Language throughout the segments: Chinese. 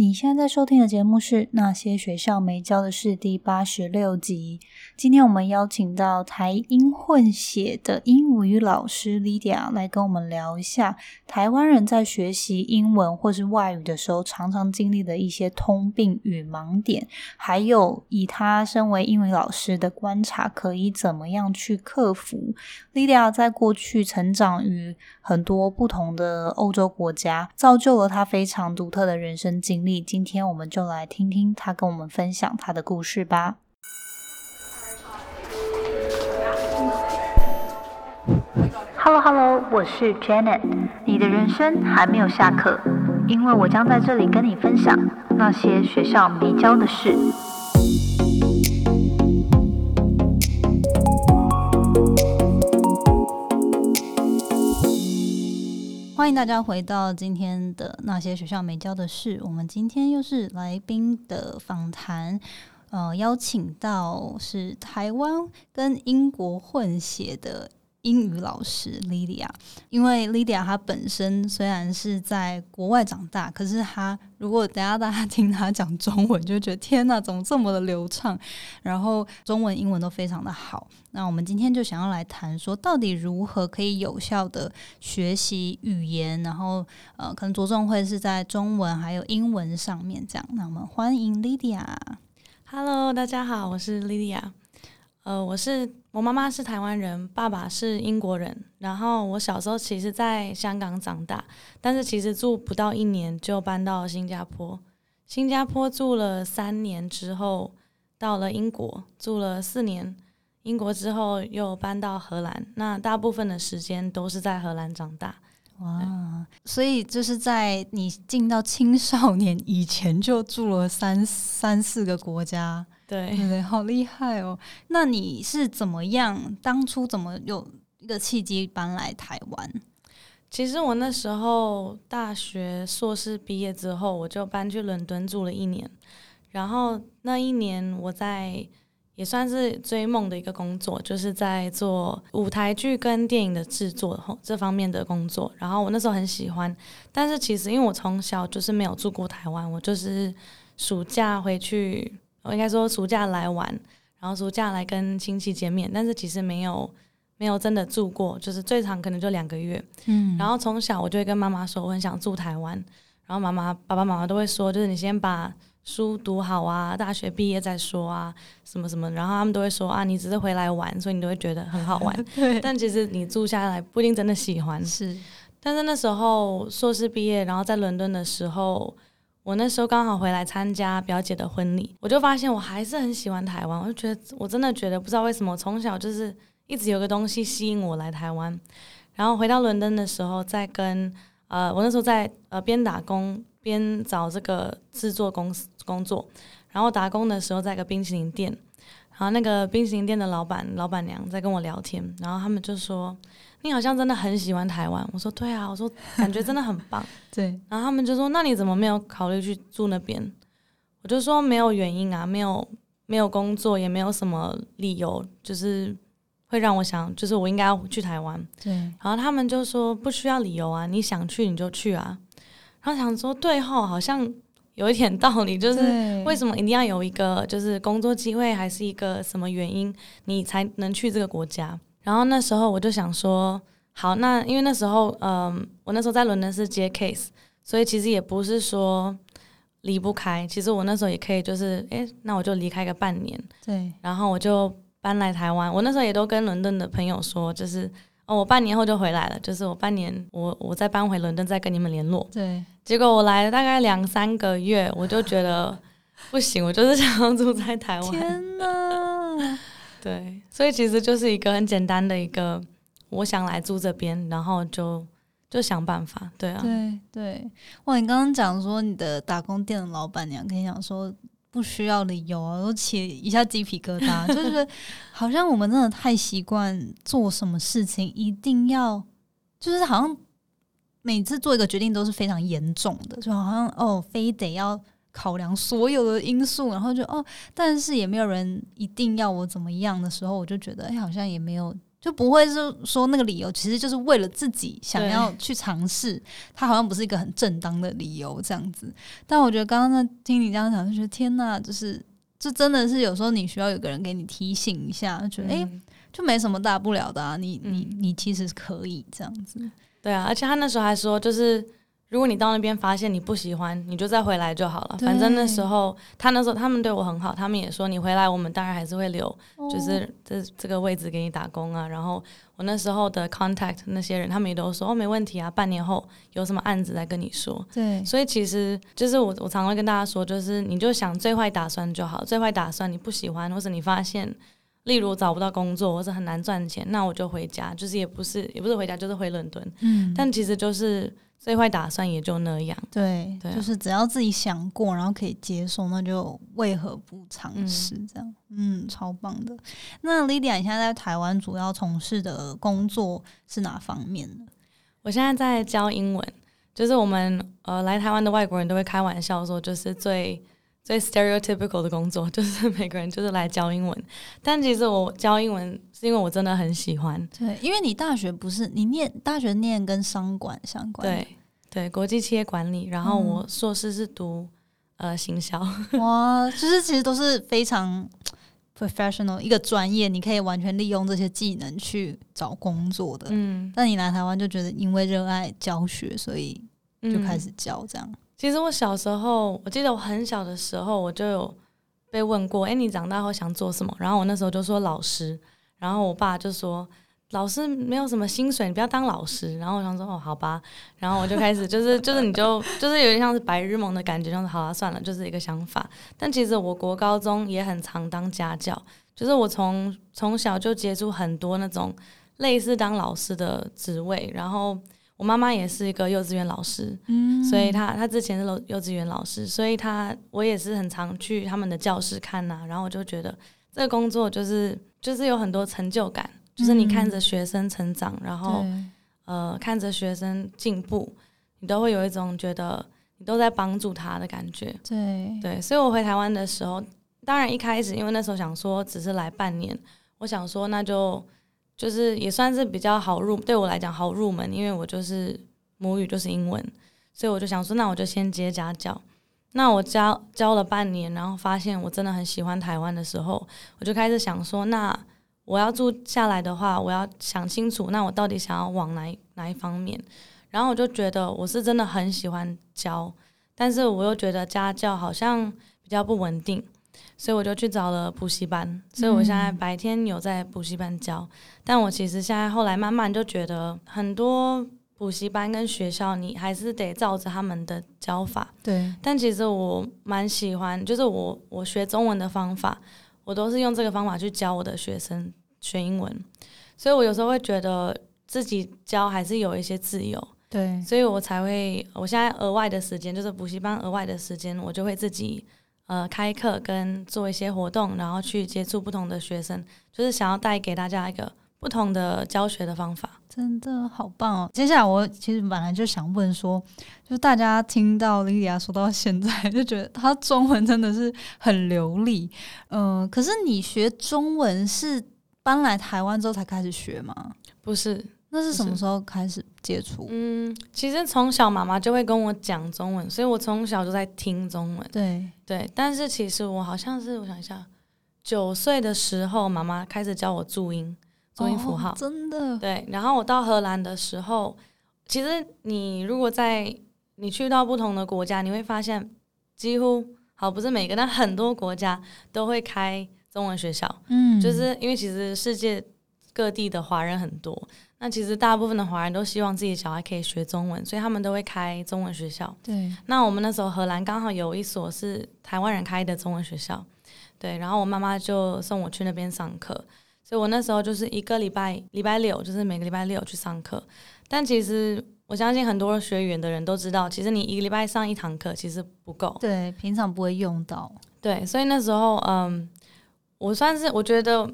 你现在在收听的节目是《那些学校没教的事》第八十六集。今天我们邀请到台英混血的英语老师 Lydia 来跟我们聊一下台湾人在学习英文或是外语的时候常常经历的一些通病与盲点，还有以他身为英语老师的观察，可以怎么样去克服。Lydia 在过去成长于很多不同的欧洲国家，造就了他非常独特的人生经历。今天我们就来听听他跟我们分享他的故事吧。Hello Hello，我是 Janet。你的人生还没有下课，因为我将在这里跟你分享那些学校没教的事。欢迎大家回到今天的那些学校没教的事。我们今天又是来宾的访谈，呃，邀请到是台湾跟英国混血的。英语老师 Lydia，因为 Lydia 她本身虽然是在国外长大，可是她如果等下大家听她讲中文，就觉得天呐，怎么这么的流畅？然后中文、英文都非常的好。那我们今天就想要来谈说，到底如何可以有效的学习语言？然后呃，可能着重会是在中文还有英文上面这样。那我们欢迎 Lydia。Hello，大家好，我是 Lydia。呃，我是。我妈妈是台湾人，爸爸是英国人。然后我小时候其实在香港长大，但是其实住不到一年就搬到新加坡。新加坡住了三年之后，到了英国住了四年。英国之后又搬到荷兰，那大部分的时间都是在荷兰长大。哇，所以就是在你进到青少年以前就住了三三四个国家。对对，好厉害哦！那你是怎么样？当初怎么有一个契机搬来台湾？其实我那时候大学硕士毕业之后，我就搬去伦敦住了一年。然后那一年我在也算是追梦的一个工作，就是在做舞台剧跟电影的制作这方面的工作。然后我那时候很喜欢，但是其实因为我从小就是没有住过台湾，我就是暑假回去。我应该说暑假来玩，然后暑假来跟亲戚见面，但是其实没有没有真的住过，就是最长可能就两个月。嗯，然后从小我就会跟妈妈说我很想住台湾，然后妈妈爸爸妈妈都会说，就是你先把书读好啊，大学毕业再说啊，什么什么，然后他们都会说啊，你只是回来玩，所以你都会觉得很好玩。对，但其实你住下来不一定真的喜欢。是，但是那时候硕士毕业，然后在伦敦的时候。我那时候刚好回来参加表姐的婚礼，我就发现我还是很喜欢台湾。我就觉得我真的觉得不知道为什么，从小就是一直有个东西吸引我来台湾。然后回到伦敦的时候，在跟呃，我那时候在呃边打工边找这个制作公司工作。然后打工的时候在一个冰淇淋店，然后那个冰淇淋店的老板老板娘在跟我聊天，然后他们就说。你好像真的很喜欢台湾，我说对啊，我说感觉真的很棒，对。然后他们就说，那你怎么没有考虑去住那边？我就说没有原因啊，没有没有工作，也没有什么理由，就是会让我想，就是我应该要去台湾。对。然后他们就说不需要理由啊，你想去你就去啊。然后想说对后好像有一点道理，就是为什么一定要有一个就是工作机会，还是一个什么原因，你才能去这个国家？然后那时候我就想说，好，那因为那时候，嗯，我那时候在伦敦是接 case，所以其实也不是说离不开。其实我那时候也可以，就是，哎，那我就离开个半年，对。然后我就搬来台湾。我那时候也都跟伦敦的朋友说，就是哦，我半年后就回来了，就是我半年，我我再搬回伦敦再跟你们联络。对。结果我来了大概两三个月，我就觉得不行，我就是想要住在台湾。天哪！对，所以其实就是一个很简单的一个，我想来住这边，然后就就想办法，对啊，对对。哇，你刚刚讲说你的打工店的老板娘跟你讲说不需要理由啊，我起一下鸡皮疙瘩，就是好像我们真的太习惯做什么事情一定要，就是好像每次做一个决定都是非常严重的，就好像哦，非得要。考量所有的因素，然后就哦，但是也没有人一定要我怎么样的时候，我就觉得哎，好像也没有就不会是说那个理由其实就是为了自己想要去尝试，它好像不是一个很正当的理由这样子。但我觉得刚刚在听你这样讲，就觉得天呐，就是这真的是有时候你需要有个人给你提醒一下，觉得哎。就没什么大不了的啊，你你你其实可以这样子，对啊，而且他那时候还说，就是如果你到那边发现你不喜欢，你就再回来就好了。反正那时候他那时候他们对我很好，他们也说你回来，我们当然还是会留，就是这这个位置给你打工啊。然后我那时候的 contact 那些人，他们也都说哦没问题啊，半年后有什么案子再跟你说。对，所以其实就是我我常会跟大家说，就是你就想最坏打算就好，最坏打算你不喜欢，或者你发现。例如找不到工作或者很难赚钱，那我就回家，就是也不是也不是回家，就是回伦敦。嗯，但其实就是最坏打算也就那样。对，就是只要自己想过，然后可以接受，那就为何不尝试？这样，嗯，超棒的。那 Lydia，你现在在台湾主要从事的工作是哪方面的？我现在在教英文，就是我们呃来台湾的外国人都会开玩笑说，就是最。最 stereotypical 的工作 就是每个人就是来教英文，但其实我教英文是因为我真的很喜欢。对，因为你大学不是你念大学念跟商管相关，对对，国际企业管理。然后我硕士是读呃行销。哇，就是其实都是非常 professional 一个专业，你可以完全利用这些技能去找工作的。嗯，但你来台湾就觉得因为热爱教学，所以就开始教这样。其实我小时候，我记得我很小的时候，我就有被问过：“哎，你长大后想做什么？”然后我那时候就说老师。然后我爸就说：“老师没有什么薪水，你不要当老师。”然后我想说：“哦，好吧。”然后我就开始就是就是你就就是有点像是白日梦的感觉，就是好了算了，就是一个想法。但其实我国高中也很常当家教，就是我从从小就接触很多那种类似当老师的职位，然后。我妈妈也是一个幼稚园老师，嗯，所以她她之前是幼幼稚园老师，所以她我也是很常去他们的教室看呐，然后我就觉得这个工作就是就是有很多成就感，就是你看着学生成长，然后呃看着学生进步，你都会有一种觉得你都在帮助他的感觉，对。对，所以我回台湾的时候，当然一开始因为那时候想说只是来半年，我想说那就。就是也算是比较好入，对我来讲好入门，因为我就是母语就是英文，所以我就想说，那我就先接家教。那我教教了半年，然后发现我真的很喜欢台湾的时候，我就开始想说，那我要住下来的话，我要想清楚，那我到底想要往哪哪一方面？然后我就觉得我是真的很喜欢教，但是我又觉得家教好像比较不稳定。所以我就去找了补习班，所以我现在白天有在补习班教，但我其实现在后来慢慢就觉得，很多补习班跟学校你还是得照着他们的教法。对。但其实我蛮喜欢，就是我我学中文的方法，我都是用这个方法去教我的学生学英文，所以我有时候会觉得自己教还是有一些自由。对。所以我才会，我现在额外的时间就是补习班额外的时间，我就会自己。呃，开课跟做一些活动，然后去接触不同的学生，就是想要带给大家一个不同的教学的方法。真的好棒哦！接下来我其实本来就想问说，就大家听到莉莉亚说到现在，就觉得她中文真的是很流利。嗯，可是你学中文是搬来台湾之后才开始学吗？不是。那是什么时候开始接触？嗯，其实从小妈妈就会跟我讲中文，所以我从小就在听中文。对对，但是其实我好像是我想一下，九岁的时候妈妈开始教我注音，注音符号。真的？对。然后我到荷兰的时候，其实你如果在你去到不同的国家，你会发现几乎好不是每个，但很多国家都会开中文学校。嗯，就是因为其实世界各地的华人很多。那其实大部分的华人都希望自己小孩可以学中文，所以他们都会开中文学校。对。那我们那时候荷兰刚好有一所是台湾人开的中文学校，对。然后我妈妈就送我去那边上课，所以我那时候就是一个礼拜礼拜六，就是每个礼拜六去上课。但其实我相信很多学语言的人都知道，其实你一个礼拜上一堂课其实不够。对，平常不会用到。对，所以那时候嗯，我算是我觉得。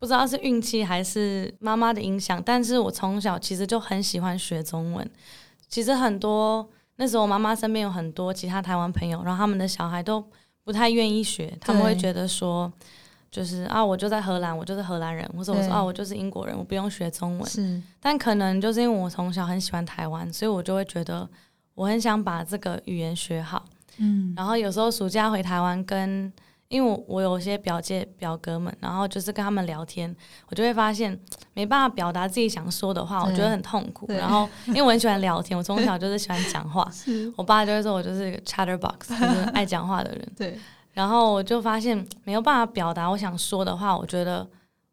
不知道是运气还是妈妈的影响，但是我从小其实就很喜欢学中文。其实很多那时候，我妈妈身边有很多其他台湾朋友，然后他们的小孩都不太愿意学，他们会觉得说就是啊，我就在荷兰，我就是荷兰人，或者我说啊，我就是英国人，我不用学中文。是但可能就是因为我从小很喜欢台湾，所以我就会觉得我很想把这个语言学好。嗯然后有时候暑假回台湾跟，因为我我有些表姐表哥们，然后就是跟他们聊天，我就会发现没办法表达自己想说的话，我觉得很痛苦。然后 因为我很喜欢聊天，我从小就是喜欢讲话，我爸就会说我就是一个 chatterbox，就是爱讲话的人。对然后我就发现没有办法表达我想说的话，我觉得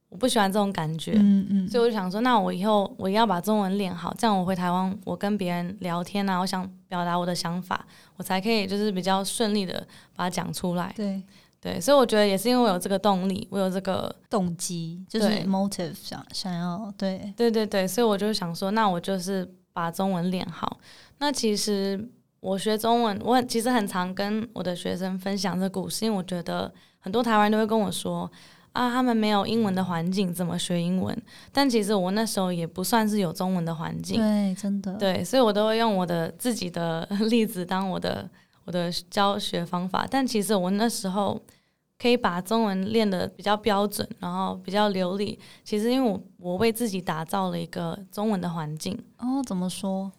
我不喜欢这种感觉。嗯嗯所以我就想说，那我以后我要把中文练好，这样我回台湾，我跟别人聊天啊，我想表达我的想法，我才可以就是比较顺利的把它讲出来。对对，所以我觉得也是因为我有这个动力，我有这个，动机就是 motive 想想要对对对对，所以我就想说，那我就是把中文练好。那其实我学中文，我很其实很常跟我的学生分享这故事，因为我觉得很多台湾人都会跟我说。啊，他们没有英文的环境，怎么学英文？但其实我那时候也不算是有中文的环境，对真的对，所以我都会用我的自己的 例子当我的我的教学方法。但其实我那时候可以把中文练得比较标准，然后比较流利。其实因为我我为自己打造了一个中文的环境，哦怎么说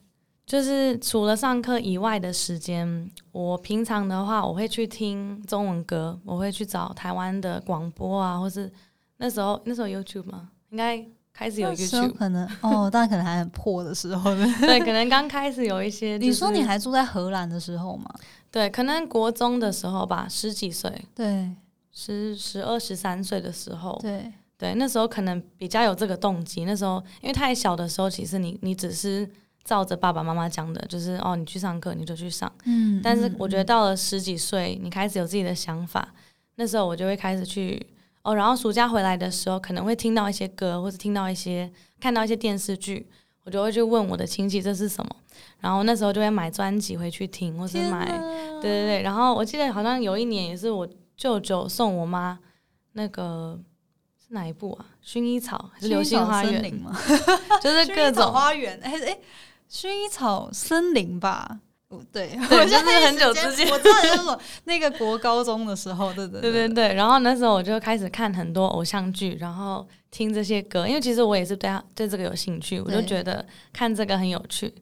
就是除了上课以外的时间，我平常的话我会去听中文歌，我会去找台湾的广播啊，或是那时候那时候 YouTube 吗？应该开始有 YouTube，可能哦，但可能还很破的时候。对 对，可能刚开始有一些、你说你还住在荷兰的时候吗？对，可能国中的时候吧，十几岁，对十十二十三岁的时候，对对，那时候可能比较有这个动机。那时候因为太小的时候，其实你你只是照着爸爸妈妈讲的，就是哦，你去上课你就去上。嗯但是嗯我觉得到了十几岁，你开始有自己的想法，那时候我就会开始去哦，然后暑假回来的时候，可能会听到一些歌，或者听到一些看到一些电视剧，我就会去问我的亲戚这是什么，然后那时候就会买专辑回去听，或是买。对对对，然后我记得好像有一年也是我舅舅送我妈那个是哪一部啊？薰衣草还是流星花园？就是各种花园，哎哎，薰衣草森林吧？哦对，对我 就是很久之前我知道你是那个国高中的时候，对对对对对，然后那时候我就开始看很多偶像剧，然后听这些歌，因为其实我也是对他对这个有兴趣，我就觉得看这个很有趣。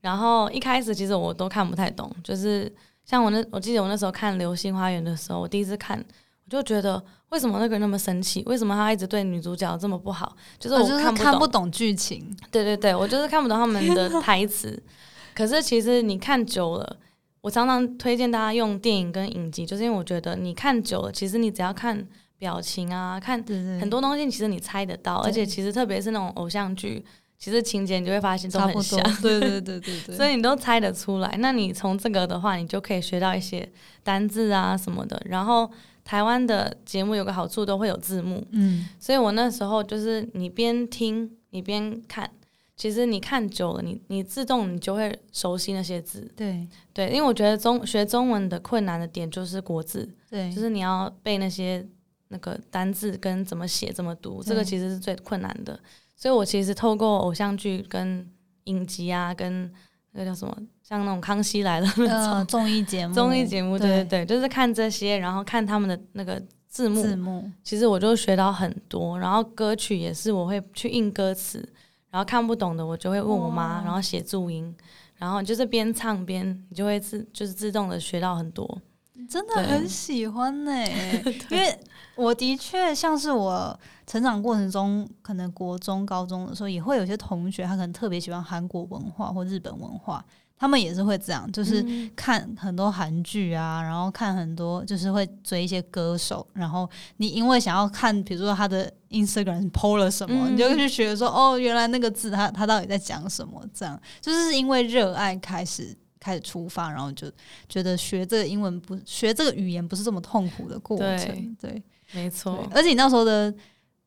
然后一开始其实我都看不太懂，就是像我那我记得我那时候看《流星花园》的时候，我第一次看，我就觉得为什么那个人那么生气？为什么他一直对女主角这么不好？就是我就是看看不懂剧情，对对对，我就是看不懂他们的台词。可是其实你看久了，我常常推荐大家用电影跟影集，就是因为我觉得你看久了，其实你只要看表情啊，看很多东西，其实你猜得到，而且其实特别是那种偶像剧，其实情节你就会发现都很像多，，对对对对对，所以你都猜得出来。那你从这个的话，你就可以学到一些单字啊什么的。然后台湾的节目有个好处，都会有字幕，嗯，所以我那时候就是你边听你边看，其实你看久了，你你自动你就会熟悉那些字。对。对，因为我觉得中学中文的困难的点就是国字，对，就是你要背那些那个单字跟怎么写怎么读，这个其实是最困难的。所以我其实透过偶像剧跟影集啊，跟那个叫什么，像那种《康熙来了》那综艺节目 综艺节目，对。对对对，就是看这些，然后看他们的那个字幕，字幕，其实我就学到很多，然后歌曲也是我会去印歌词，然后看不懂的我就会问我妈，然后写注音，然后就是边唱边你就会自就是自动的学到很多。真的很喜欢呢、因为我的确像是我成长过程中，可能国中、高中的时候，也会有些同学，他可能特别喜欢韩国文化或日本文化，他们也是会这样，就是嗯。看很多韩剧啊，然后看很多就是会追一些歌手，然后你因为想要看，比如说他的 Instagram PO 了什么，嗯你就去学说哦，原来那个字他他到底在讲什么？这样。就是因为热爱开始开始出发，然后就觉得学这个英文不学这个语言不是这么痛苦的过程，对对没错，而且你那时候的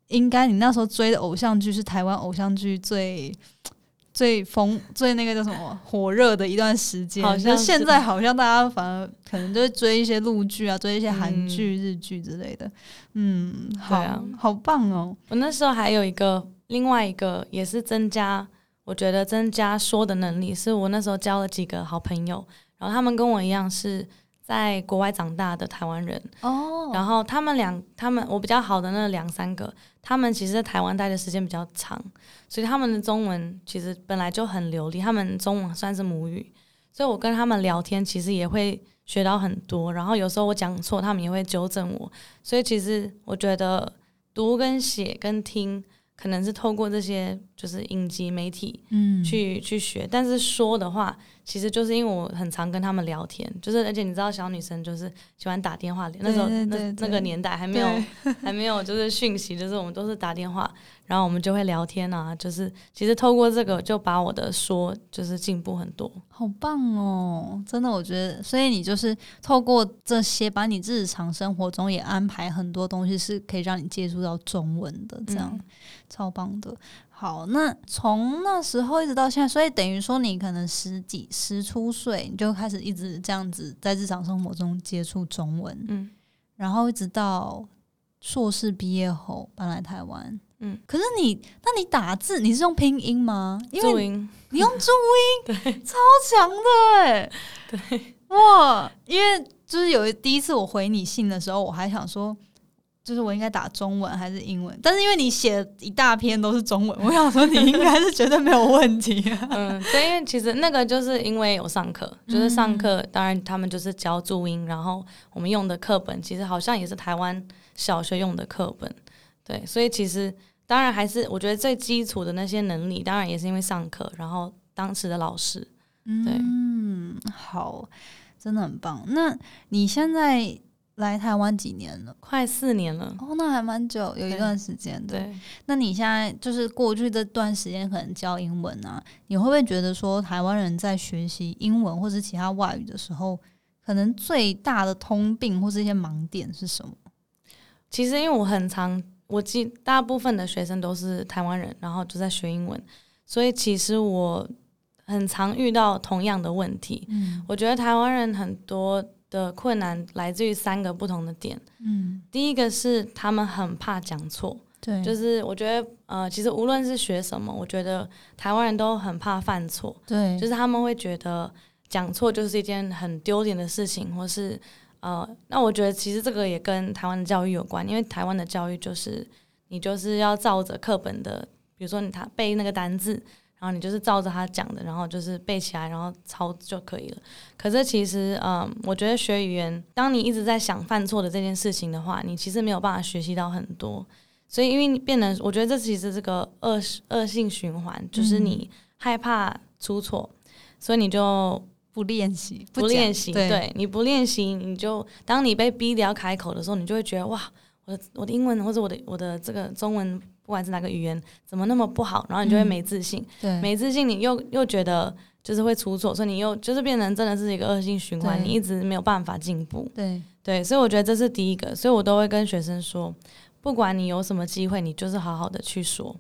应该你那时候追的偶像剧是台湾偶像剧最。最风最那个叫什么火热的一段时间，好像现在好像大家反而可能就会追一些陆剧啊，追一些韩嗯剧、日剧之类的。嗯，好、啊好棒哦！我那时候还有一个另外一个也是增加，我觉得增加说的能力，是我那时候交了几个好朋友，然后他们跟我一样是在国外长大的台湾人，哦，然后他们两，他们我比较好的那两三个，他们其实在台湾待的时间比较长，所以他们的中文其实本来就很流利，他们中文算是母语，所以我跟他们聊天其实也会学到很多，然后有时候我讲错，他们也会纠正我，所以其实我觉得读跟写跟听。可能是透过这些就是影集媒体，嗯，去去学，但是说的话，其实就是因为我很常跟他们聊天，就是而且你知道小女生就是喜欢打电话，那时候那那个年代还没有 还没有就是讯息，就是我们都是打电话。然后我们就会聊天啊，就是其实透过这个就把我的说就是进步很多，好棒哦！真的，我觉得，所以你就是透过这些，把你日常生活中也安排很多东西，是可以让你接触到中文的，这样超棒的。好，那从那时候一直到现在，所以等于说你可能十几十出岁，你就开始一直这样子在日常生活中接触中文，嗯，然后一直到硕士毕业后搬来台湾。嗯，可是你，那你打字你是用拼音吗？注音，你用注音，对，超强的哎，对，哇！因为就是有第一次我回你信的时候，我还想说，就是我应该打中文还是英文？但是因为你写一大篇都是中文，我想说你应该是绝对没有问题。嗯，对，因为其实那个就是因为有上课，就是上课，当然他们就是教注音，然后我们用的课本其实好像也是台湾小学用的课本。对，所以其实当然还是我觉得最基础的那些能力，当然也是因为上课，然后当时的老师，对，嗯，好，真的很棒。那你现在来台湾几年了？快四年了。哦，那还蛮久，有一段时间的。对，那你现在就是过去这段时间可能教英文啊，你会不会觉得说台湾人在学习英文或是其他外语的时候，可能最大的通病或是一些盲点是什么？其实因为我很常。我记大部分的学生都是台湾人，然后就在学英文，所以其实我很常遇到同样的问题。嗯，我觉得台湾人很多的困难来自于三个不同的点。嗯，第一个是他们很怕讲错，对，就是我觉得呃，其实无论是学什么，我觉得台湾人都很怕犯错。对，就是他们会觉得讲错就是一件很丢脸的事情，或是。呃，那我觉得其实这个也跟台湾的教育有关，因为台湾的教育就是你就是要照着课本的，比如说你他背那个单字，然后你就是照着他讲的，然后就是背起来，然后抄就可以了。可是其实，嗯，我觉得学语言，当你一直在想犯错的这件事情的话，你其实没有办法学习到很多。所以，因为你变得，我觉得这其实是个恶恶性循环，就是你害怕出错，所以你就。不练习，不练习，对，你不练习，你就当你被逼的要开口的时候，你就会觉得哇，我的我的英文或者我的我的这个中文，不管是哪个语言，怎么那么不好？然后你就会没自信，对，没自信，你又又觉得就是会出错，所以你又就是变成真的是一个恶性循环，你一直没有办法进步，对对，所以我觉得这是第一个，所以我都会跟学生说，不管你有什么机会，你就是好好的去说，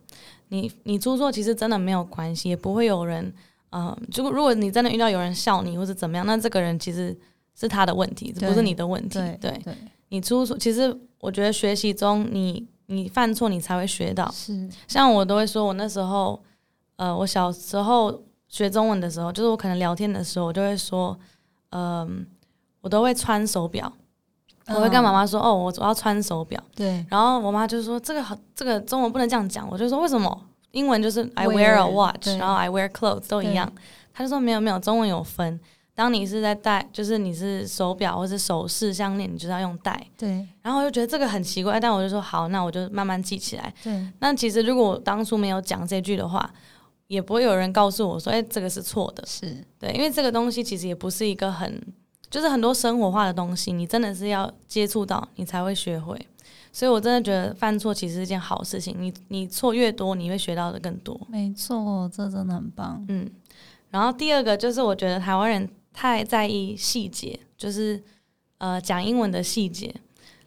你你出错其实真的没有关系，也不会有人。嗯，如果如果你真的遇到有人笑你或者怎么样，那这个人其实是他的问题，不是你的问题。对，你出错，其实我觉得学习中，你你犯错，你才会学到。是，像我都会说，我那时候，呃，我小时候学中文的时候，就是我可能聊天的时候，我就会说，嗯，我都会穿手表，我会跟妈妈说，哦，我我要穿手表。对，然后我妈就说，这个好，这个中文不能这样讲。我就说，为什么？英文就是 I wear a watch，然后 I wear clothes 都一样。她就说没有没有，中文有分。当你是在戴，就是你是手表或是首饰项链，你就是要用戴。对。然后我就觉得这个很奇怪，但我就说好，那我就慢慢记起来。对。那其实如果我当初没有讲这句的话，也不会有人告诉我说，哎，这个是错的。是对，因为这个东西其实也不是一个很，就是很多生活化的东西，你真的是要接触到，你才会学会。所以，我真的觉得犯错其实是一件好事情。你你错越多，你会学到的更多。没错，这真的很棒。嗯，然后第二个就是，我觉得台湾人太在意细节，就是呃讲英文的细节，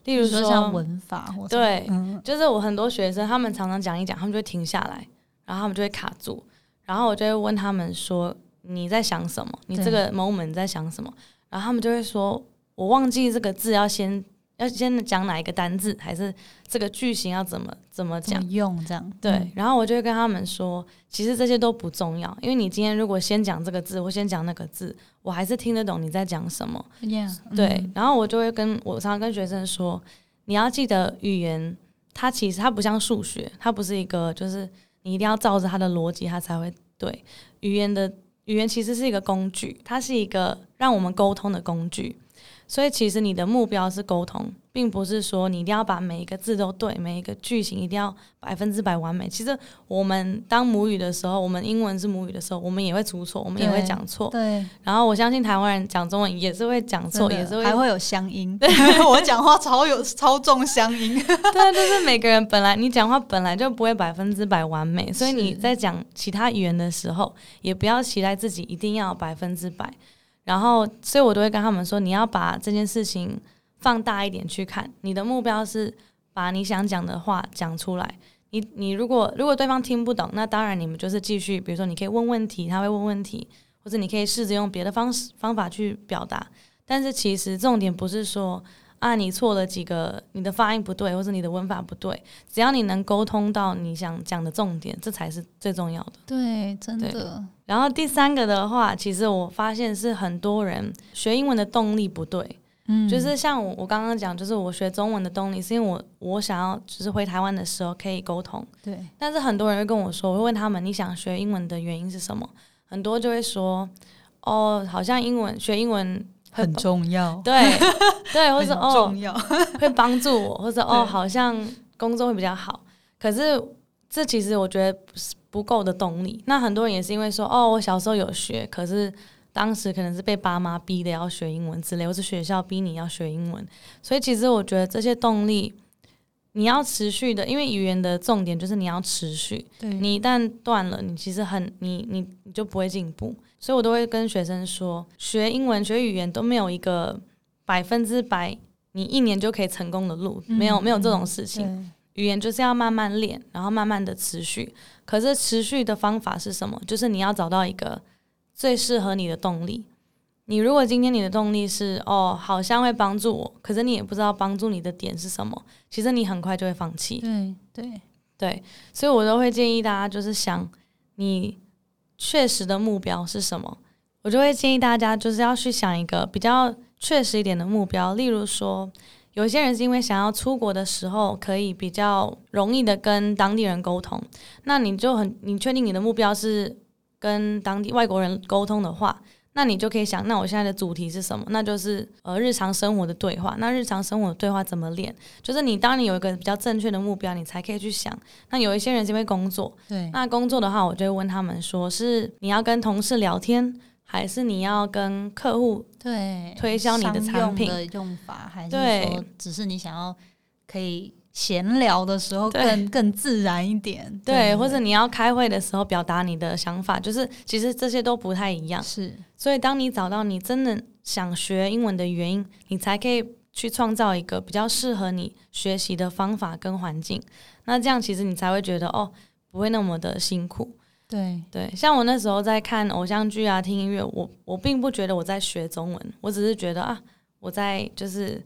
例如说像文法。对，就是我很多学生，他们常常讲一讲，他们就会停下来，然后他们就会卡住，然后我就会问他们说：“你在想什么？你这个 moment 在想什么？”然后他们就会说：“我忘记这个字要先。”要先讲哪一个单字，还是这个句型要怎么怎么讲用这样？对，然后我就会跟他们说，其实这些都不重要，因为你今天如果先讲这个字，或先讲那个字，我还是听得懂你在讲什么。对，然后我就会跟我常常跟学生说，你要记得语言，它其实它不像数学，它不是一个就是你一定要照着它的逻辑，它才会对。语言的语言其实是一个工具，它是一个让我们沟通的工具。所以其实你的目标是沟通，并不是说你一定要把每一个字都对，每一个句型一定要百分之百完美。其实我们当母语的时候，我们英文是母语的时候，我们也会出错，我们也会讲错。对。然后我相信台湾人讲中文也是会讲错，也是会还会有乡音。对 我讲话超有超重乡音。对，就是每个人本来你讲话本来就不会百分之百完美，所以你在讲其他语言的时候，也不要期待自己一定要百分之百。然后，所以我都会跟他们说，你要把这件事情放大一点去看。你的目标是把你想讲的话讲出来。你你如果如果对方听不懂，那当然你们就是继续，比如说你可以问问题，他会问问题，或者你可以试着用别的方式方法去表达。但是其实重点不是说。啊，你错了几个，你的发音不对，或者你的文法不对，只要你能沟通到你想讲的重点，这才是最重要的。对，真的。然后第三个的话，其实我发现是很多人学英文的动力不对。嗯，就是像我我刚刚讲，就是我学中文的动力，是因为我我想要就是回台湾的时候可以沟通。对。但是很多人会跟我说，我会问他们，你想学英文的原因是什么？很多就会说，哦，好像英文学英文。很重要，对对，或者哦，会帮助我，或者哦，好像工作会比较好。可是这其实我觉得不是不够的动力。那很多人也是因为说，哦，我小时候有学，可是当时可能是被爸妈逼的要学英文之类，或是学校逼你要学英文。所以其实我觉得这些动力你要持续的，因为语言的重点就是你要持续。你一旦断了，你其实很你你你就不会进步。所以我都会跟学生说，学英文、学语言都没有一个百分之百，你一年就可以成功的路，没有没有这种事情。语言就是要慢慢练，然后慢慢的持续。可是持续的方法是什么？就是你要找到一个最适合你的动力。你如果今天你的动力是哦，好像会帮助我，可是你也不知道帮助你的点是什么，其实你很快就会放弃。对对对，所以我都会建议大家，就是想你。确实的目标是什么？我就会建议大家，就是要去想一个比较确实一点的目标。例如说，有些人是因为想要出国的时候可以比较容易的跟当地人沟通，那你就很你确定你的目标是跟当地外国人沟通的话。那你就可以想，那我现在的主题是什么？那就是呃日常生活的对话。那日常生活的对话怎么练？就是你当你有一个比较正确的目标，你才可以去想。那有一些人是因为工作，对，那工作的话，我就会问他们说，是你要跟同事聊天，还是你要跟客户对推销你的产品的用法，还是说只是你想要可以。闲聊的时候更更自然一点，对，或者你要开会的时候表达你的想法，就是其实这些都不太一样。是，所以当你找到你真的想学英文的原因，你才可以去创造一个比较适合你学习的方法跟环境。那这样其实你才会觉得哦，不会那么的辛苦。对对，像我那时候在看偶像剧啊、听音乐，我我并不觉得我在学中文，我只是觉得啊，我在就是。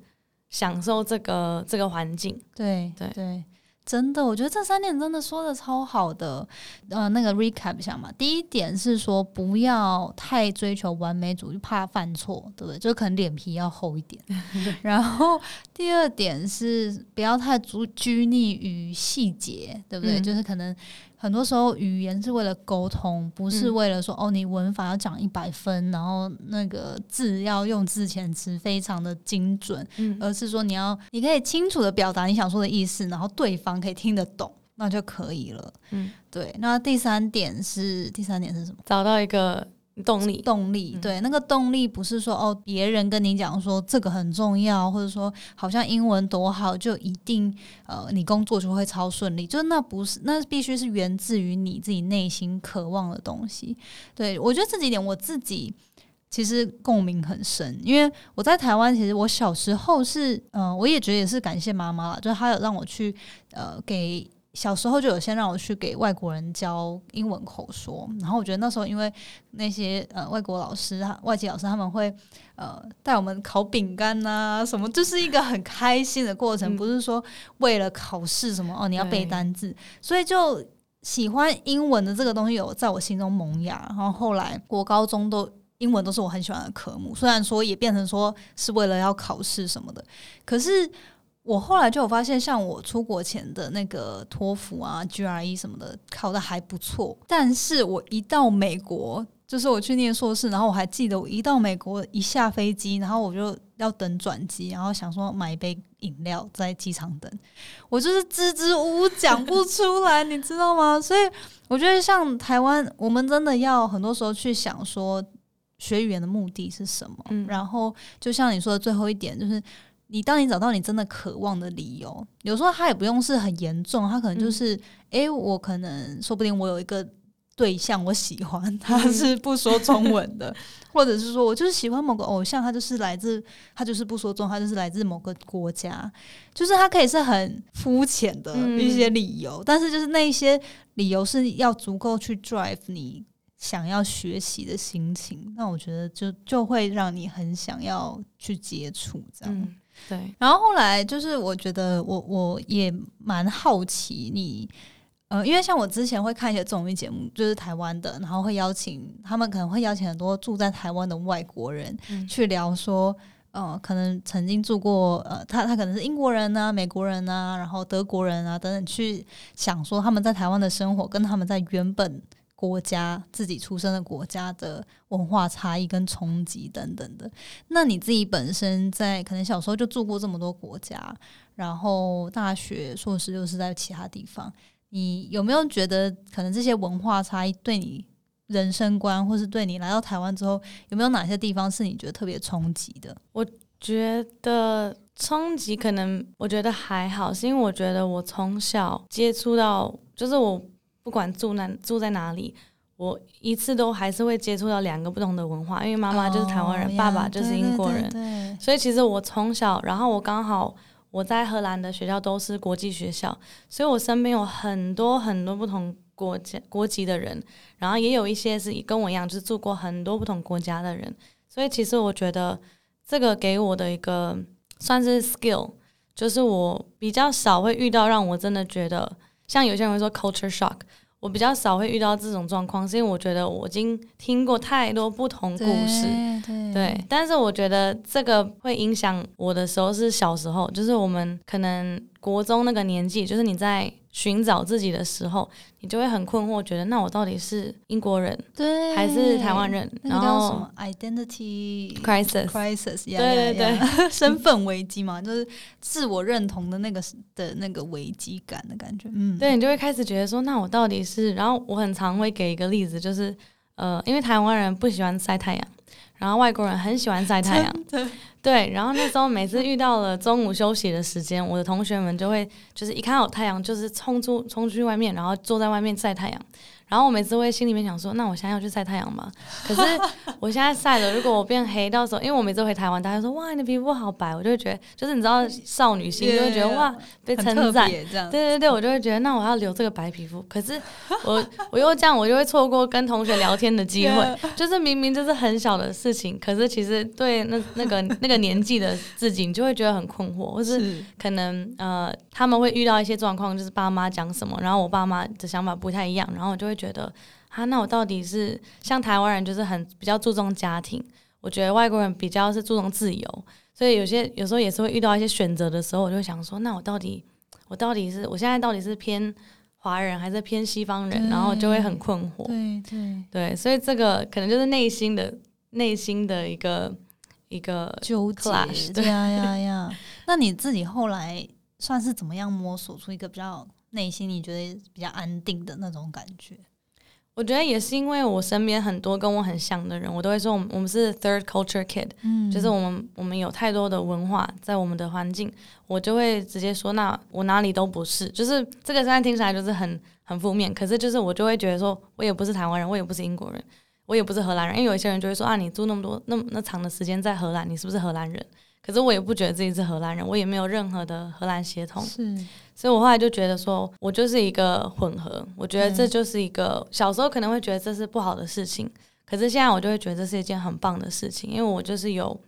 享受这个这个环境，对对对，真的，我觉得这三点真的说的超好的。呃，那个 recap 一下嘛，第一点是说不要太追求完美主义，怕犯错，对不对？就可能脸皮要厚一点。然后第二点是不要太拘拘泥于细节，对不对？就是可能。很多时候，语言是为了沟通，不是为了说哦，你文法要讲一百分，然后那个字要用字遣词非常的精准，而是说你要你可以清楚的表达你想说的意思，然后对方可以听得懂，那就可以了。嗯，对。那第三点是第三点是什么？找到一个。动力，动力，对，那个动力不是说哦，别人跟你讲说这个很重要，或者说好像英文多好就一定呃，你工作就会超顺利，就是那不是，那必须是源自于你自己内心渴望的东西。对我觉得这几点我自己其实共鸣很深，因为我在台湾，其实我小时候是，嗯，我也觉得也是感谢妈妈了，就是她有让我去呃给。小时候就有先让我去给外国人教英文口说，然后我觉得那时候因为那些呃外国老师、外籍老师他们会呃带我们烤饼干呐什么，就是一个很开心的过程，不是说为了考试什么哦你要背单字，所以就喜欢英文的这个东西有在我心中萌芽，然后后来国高中都。英文都是我很喜欢的科目，虽然说也变成说是为了要考试什么的，可是我后来就有发现，像我出国前的那个托福啊、GRE 什么的考的还不错，但是我一到美国，就是我去念硕士，然后我还记得我一到美国一下飞机，然后我就要等转机，然后想说买一杯饮料在机场等，我就是支支吾吾讲不出来，你知道吗？所以我觉得像台湾，我们真的要很多时候去想说。学语言的目的是什么？然后就像你说的最后一点，就是你当你找到你真的渴望的理由，有时候他也不用是很严重，他可能就是，诶，我可能说不定我有一个对象我喜欢，他是不说中文的，或者是说我就是喜欢某个偶像，他就是来自他就是不说中，他就是来自某个国家，就是他可以是很肤浅的一些理由，但是就是那一些理由是要足够去 drive 你。想要学习的心情，那我觉得就就会让你很想要去接触这样。对，然后后来就是我觉得我我也蛮好奇你，呃，因为像我之前会看一些综艺节目，就是台湾的，然后会邀请他们可能会邀请很多住在台湾的外国人去聊说，呃，可能曾经住过，呃，他他可能是英国人啊、美国人啊，然后德国人啊等等，去想说他们在台湾的生活跟他们在原本。国家自己出生的国家的文化差异跟冲击等等的，那你自己本身在可能小时候就住过这么多国家，然后大学硕士又是在其他地方，你有没有觉得可能这些文化差异对你人生观，或是对你来到台湾之后，有没有哪些地方是你觉得特别冲击的？我觉得冲击可能我觉得还好，是因为我觉得我从小接触到就是我。不管住哪住在哪里，我一次都还是会接触到两个不同的文化，因为妈妈就是台湾人，爸爸就是英国人，所以其实我从小，然后我刚好我在荷兰的学校都是国际学校，所以我身边有很多很多不同国家国籍的人，然后也有一些是跟我一样，就是住过很多不同国家的人，所以其实我觉得这个给我的一个算是 skill，就是我比较少会遇到让我真的觉得。像有些人会说 culture shock，我比较少会遇到这种状况，是因为我觉得我已经听过太多不同故事，对，但是我觉得这个会影响我的时候是小时候，就是我们可能国中那个年纪，就是你在。寻找自己的时候，你就会很困惑，觉得那我到底是英国人，对，还是台湾人？然后什么 identity crisis，crisis，对对对，身份危机嘛，就是自我认同的那个的那个危机感的感觉。嗯，对你就会开始觉得说，那我到底是？然后我很常会给一个例子，就是呃，因为台湾人不喜欢晒太阳，然后外国人很喜欢晒太阳。对，然后那时候每次遇到了中午休息的时间，我的同学们就会就是一看到太阳，就是冲出冲出去外面，然后坐在外面晒太阳。然后我每次会心里面想说，那我现在要去晒太阳吗？可是我现在晒了，如果我变黑，到时候因为我每次回台湾，大家说哇你的皮肤好白，我就会觉得就是你知道少女心就会觉得哇被称赞，对对对，我就会觉得那我要留这个白皮肤。可是我我又这样，我就会错过跟同学聊天的机会。就是明明就是很小的事情，可是其实对那那个那个年纪的自己，你就会觉得很困惑，或是可能呃他们会遇到一些状况，就是爸妈讲什么，然后我爸妈的想法不太一样，然后我就会。觉得啊，那我到底是像台湾人，就是很比较注重家庭。我觉得外国人比较是注重自由，所以有些有时候也是会遇到一些选择的时候，我就想说，那我到底我到底是我现在到底是偏华人还是偏西方人？然后就会很困惑。对对对，所以这个可能就是内心的内心的一个一个纠结。对呀呀呀！那你自己后来算是怎么样摸索出一个比较内心你觉得比较安定的那种感觉？我觉得也是因为我身边很多跟我很像的人，我都会说我们我们是 third culture kid，嗯，就是我们我们有太多的文化在我们的环境，我就会直接说那我哪里都不是，就是这个现在听起来就是很很负面，可是就是我就会觉得说我也不是台湾人，我也不是英国人，我也不是荷兰人，因为有一些人就会说啊你住那么多那么那长的时间在荷兰，你是不是荷兰人？可是我也不觉得自己是荷兰人，我也没有任何的荷兰血统，是，所以我后来就觉得说，我就是一个混合。我觉得这就是一个小时候可能会觉得这是不好的事情，可是现在我就会觉得这是一件很棒的事情，因为我就是有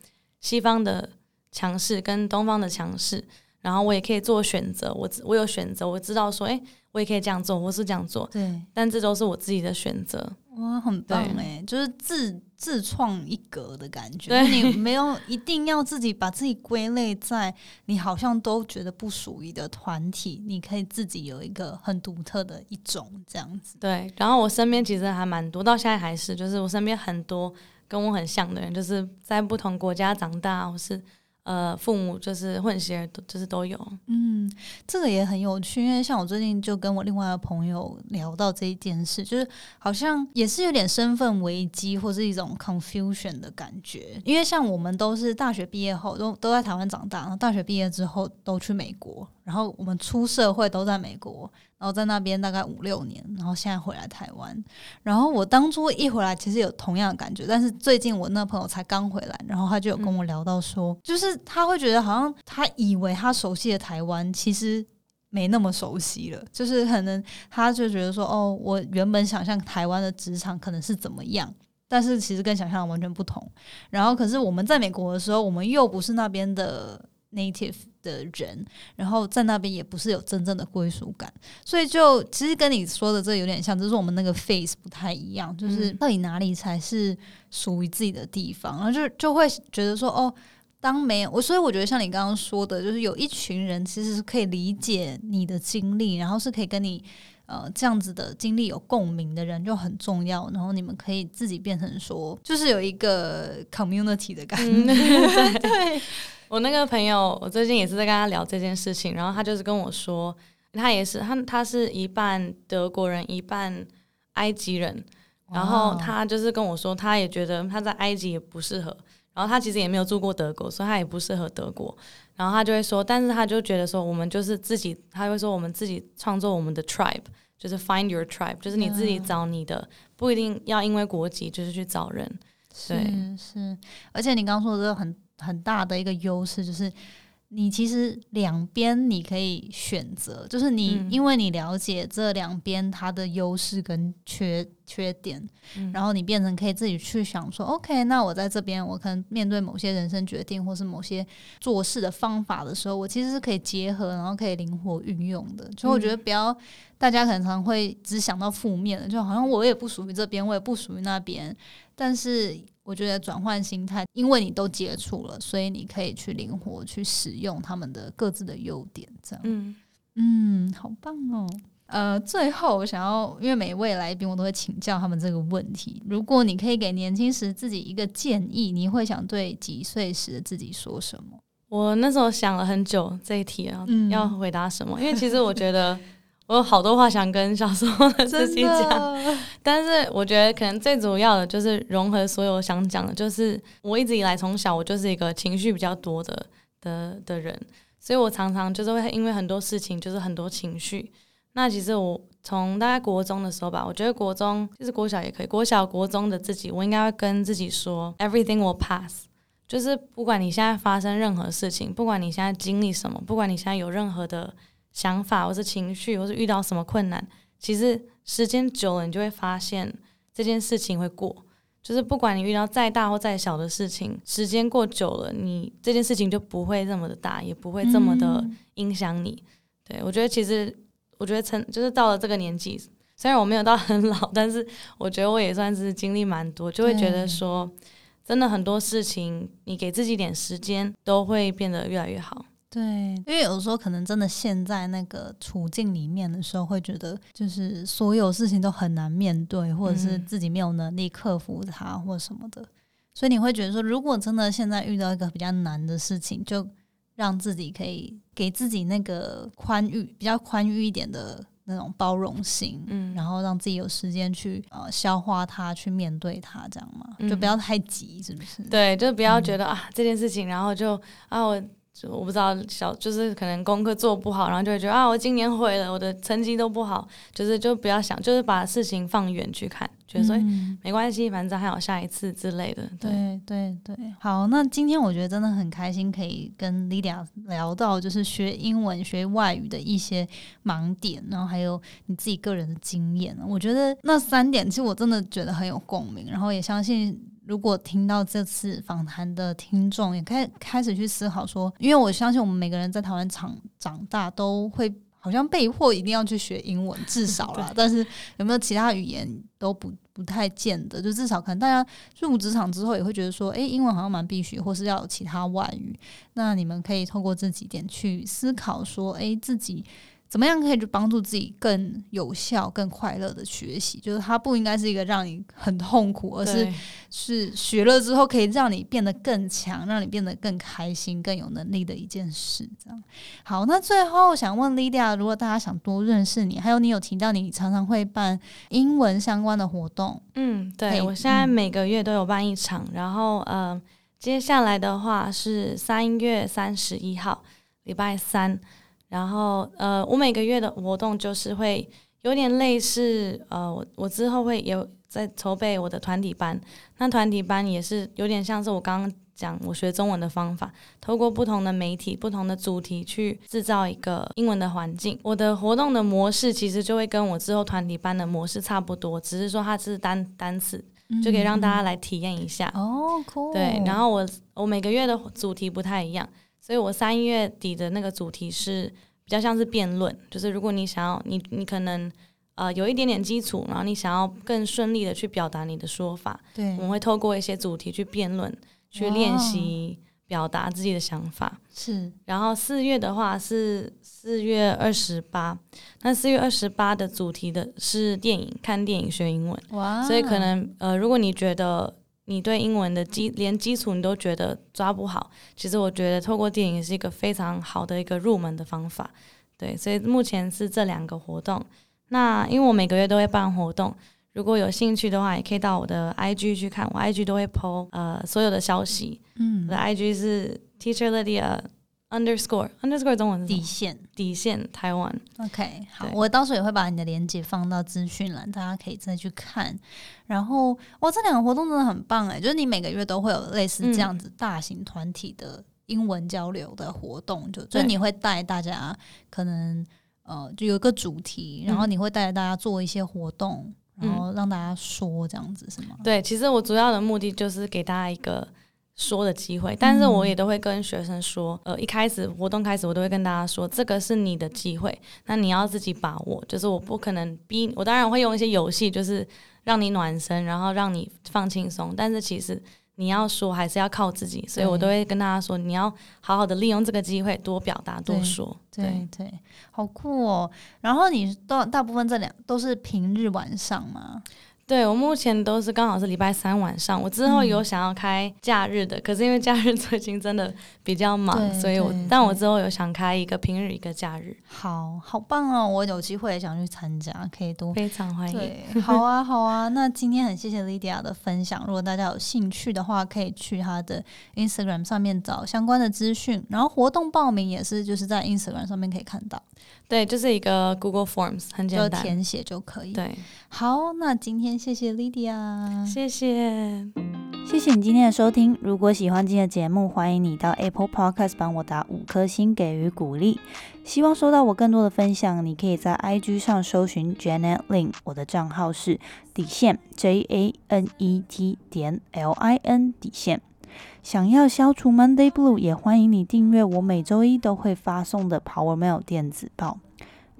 西方的强势跟东方的强势，然后我也可以做选择。我我有选择，我知道说，哎，我也可以这样做，我是这样做。对，但这都是我自己的选择。哇，很棒哎，就是自自创一格的感觉。你没有一定要自己把自己归类在你好像都觉得不属于的团体，你可以自己有一个很独特的一种这样子。对，然后我身边其实还蛮多，到现在还是，就是我身边很多跟我很像的人，就是在不同国家长大，或是。呃，父母就是混血，都就是都有。嗯，这个也很有趣，因为像我最近就跟我另外的朋友聊到这一件事，就是好像也是有点身份危机或是一种 confusion 的感觉。因为像我们都是大学毕业后都都在台湾长大，然后大学毕业之后都去美国，然后我们出社会都在美国。然后在那边大概五六年，然后现在回来台湾。然后我当初一回来，其实有同样的感觉，但是最近我那朋友才刚回来，然后他就有跟我聊到说，就是他会觉得好像他以为他熟悉的台湾，其实没那么熟悉了。就是可能他就觉得说，哦，我原本想象台湾的职场可能是怎么样，但是其实跟想象完全不同。然后可是我们在美国的时候，我们又不是那边的。native 的人，然后在那边也不是有真正的归属感，所以就其实跟你说的这有点像，就是我们那个 face 不太一样，就是到底哪里才是属于自己的地方，然后就就会觉得说，哦，当没有我，所以我觉得像你刚刚说的，就是有一群人其实是可以理解你的经历，然后是可以跟你呃这样子的经历有共鸣的人就很重要，然后你们可以自己变成说，就是有一个 community 的感觉，对。我那个朋友，我最近也是在跟他聊这件事情，然后他就是跟我说，他也是他他是一半德国人，一半埃及人，然后他就是跟我说，他也觉得他在埃及也不适合，然后他其实也没有住过德国，所以他也不适合德国，然后他就会说，但是他就觉得说，我们就是自己，他会说我们自己创作我们的 tribe，就是 find your tribe，就是你自己找你的，不一定要因为国籍就是去找人，对是，而且你刚刚说的这个很。很大的一个优势就是，你其实两边你可以选择，就是你因为你了解这两边它的优势跟缺缺点，然后你变成可以自己去想说，OK，那我在这边，我可能面对某些人生决定或是某些做事的方法的时候，我其实是可以结合，然后可以灵活运用的。所以我觉得不要大家可能常会只想到负面的，就好像我也不属于这边，我也不属于那边，但是。我觉得转换心态，因为你都接触了，所以你可以去灵活去使用他们的各自的优点，这样。嗯嗯，好棒哦。呃，最后我想要，因为每一位来宾我都会请教他们这个问题。如果你可以给年轻时自己一个建议，你会想对几岁时的自己说什么？我那时候想了很久这一题啊，要回答什么？因为其实我觉得。我有好多话想跟小时候的自己讲，但是我觉得可能最主要的就是融合所有想讲的，就是我一直以来从小我就是一个情绪比较多的的的人，所以我常常就是会因为很多事情就是很多情绪。那其实我从大概国中的时候吧，我觉得国中就是国小也可以，国小国中的自己，我应该会跟自己说，everything will pass，就是不管你现在发生任何事情，不管你现在经历什么，不管你现在有任何的。想法，或是情绪，或是遇到什么困难，其实时间久了，你就会发现这件事情会过。就是不管你遇到再大或再小的事情，时间过久了，你这件事情就不会这么的大，也不会这么的影响你。对我觉得，其实我觉得，成就是到了这个年纪，虽然我没有到很老，但是我觉得我也算是经历蛮多，就会觉得说，真的很多事情，你给自己点时间，都会变得越来越好。对，因为有时候可能真的陷在那个处境里面的时候，会觉得就是所有事情都很难面对，或者是自己没有能力克服它，或什么的。所以你会觉得说，如果真的现在遇到一个比较难的事情，就让自己可以给自己那个宽裕、比较宽裕一点的那种包容心，嗯，然后让自己有时间去呃消化它，去面对它，这样嘛，就不要太急，是不是？对，就不要觉得啊这件事情，然后就啊我。就我不知道小就是可能功课做不好，然后就会觉得啊，我今年毁了，我的成绩都不好，就是就不要想，就是把事情放远去看，觉得说、嗯没关系，反正还有下一次之类的。对，对对对，好，那今天我觉得真的很开心，可以跟 Lydia 聊到就是学英文、学外语的一些盲点，然后还有你自己个人的经验。我觉得那三点，其实我真的觉得很有共鸣，然后也相信。如果听到这次访谈的听众，也开开始去思考说，因为我相信我们每个人在台湾长长大都会好像被迫一定要去学英文，至少啦。但是有没有其他语言都不不太见得，就至少可能大家入职场之后也会觉得说，诶，英文好像蛮必须，或是要有其他外语。那你们可以透过这几点去思考说，诶，自己。怎么样可以去帮助自己更有效、更快乐的学习？就是它不应该是一个让你很痛苦，而是是学了之后可以让你变得更强，让你变得更开心、更有能力的一件事。这样好，那最后想问 Lydia，如果大家想多认识你，还有你有提到你常常会办英文相关的活动，嗯，对我现在嗯每个月都有办一场，然后呃，接下来的话是三月三十一号，礼拜三，然后呃，我每个月的活动就是会有点类似呃，我我之后会有在筹备我的团体班，那团体班也是有点像是我刚刚讲我学中文的方法，透过不同的媒体、不同的主题去制造一个英文的环境。我的活动的模式其实就会跟我之后团体班的模式差不多，只是说它是单单词，就可以让大家来体验一下。哦，cool，对，然后我我每个月的主题不太一样，所以我三月底的那个主题是比较像是辩论，就是如果你想要你你可能呃有一点点基础，然后你想要更顺利的去表达你的说法，对我们会透过一些主题去辩论，去练习表达自己的想法。是然后四月的话是四月二十八，那四月二十八的主题的是电影，看电影学英文。哇，所以可能呃，如果你觉得你对英文的基连基础你都觉得抓不好，其实我觉得透过电影是一个非常好的一个入门的方法。对，所以目前是这两个活动。那因为我每个月都会办活动，如果有兴趣的话，也可以到我的 IG 去看，我 IG 都会 PO 呃所有的消息。嗯我的 IG 是 Teacher Lydia underscore underscore 中文是底线。底线台湾。OK，好，我到时候也会把你的链接放到资讯栏，大家可以再去看。然后，哇，这两个活动真的很棒哎，就是你每个月都会有类似这样子大型团体的英文交流的活动，就就对你会带大家可能呃，就有一个主题，然后嗯你会带着大家做一些活动，然嗯后让大家说这样子是吗？对，其实我主要的目的就是给大家一个说的机会，但是我也都会跟学生说，呃，一开始活动开始，我都会跟大家说，这个是你的机会，那你要自己把握。就是我不可能逼我，当然会用一些游戏，就是让你暖身，然后让你放轻松，但是其实。你要说还是要靠自己，所以我都会跟大家说，你要好好的利用这个机会，多表达，多对说。对对，好酷哦！然后你大大部分这两都是平日晚上吗？对我目前都是刚好是礼拜三晚上，我之后嗯有想要开假日的，可是因为假日 最近真的比较忙，所以我但我之后有想开一个平日一个假日，好好棒哦！我有机会也想去参加，可以多非常欢迎。对，好啊，好啊。那今天很谢谢 Lydia 的分享。如果大家有兴趣的话，可以去她的 Instagram 上面找相关的资讯。然后活动报名也是就是在 Instagram 上面可以看到，对，就是一个 Google Forms，很就简单。填写就可以。，对，好，那今天谢谢 Lydia，谢谢。谢谢你今天的收听。如果喜欢今天的节目，欢迎你到 Apple Podcast 帮我打五颗星给予鼓励。希望收到我更多的分享，你可以在 IG 上搜寻 Janet Lin，我的账号是底线 J A N E T 点 L I N 底线。想要消除 Monday Blue，也欢迎你订阅我每周一都会发送的 Power Mail 电子报。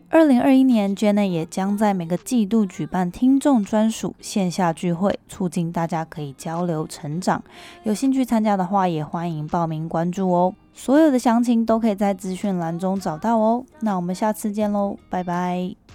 二零二一年，Janet 也将在每个季度举办听众专属线下聚会，促进大家可以交流成长。有兴趣参加的话，也欢迎报名关注哦。所有的详情都可以在资讯栏中找到哦。那我们下次见喽，拜拜。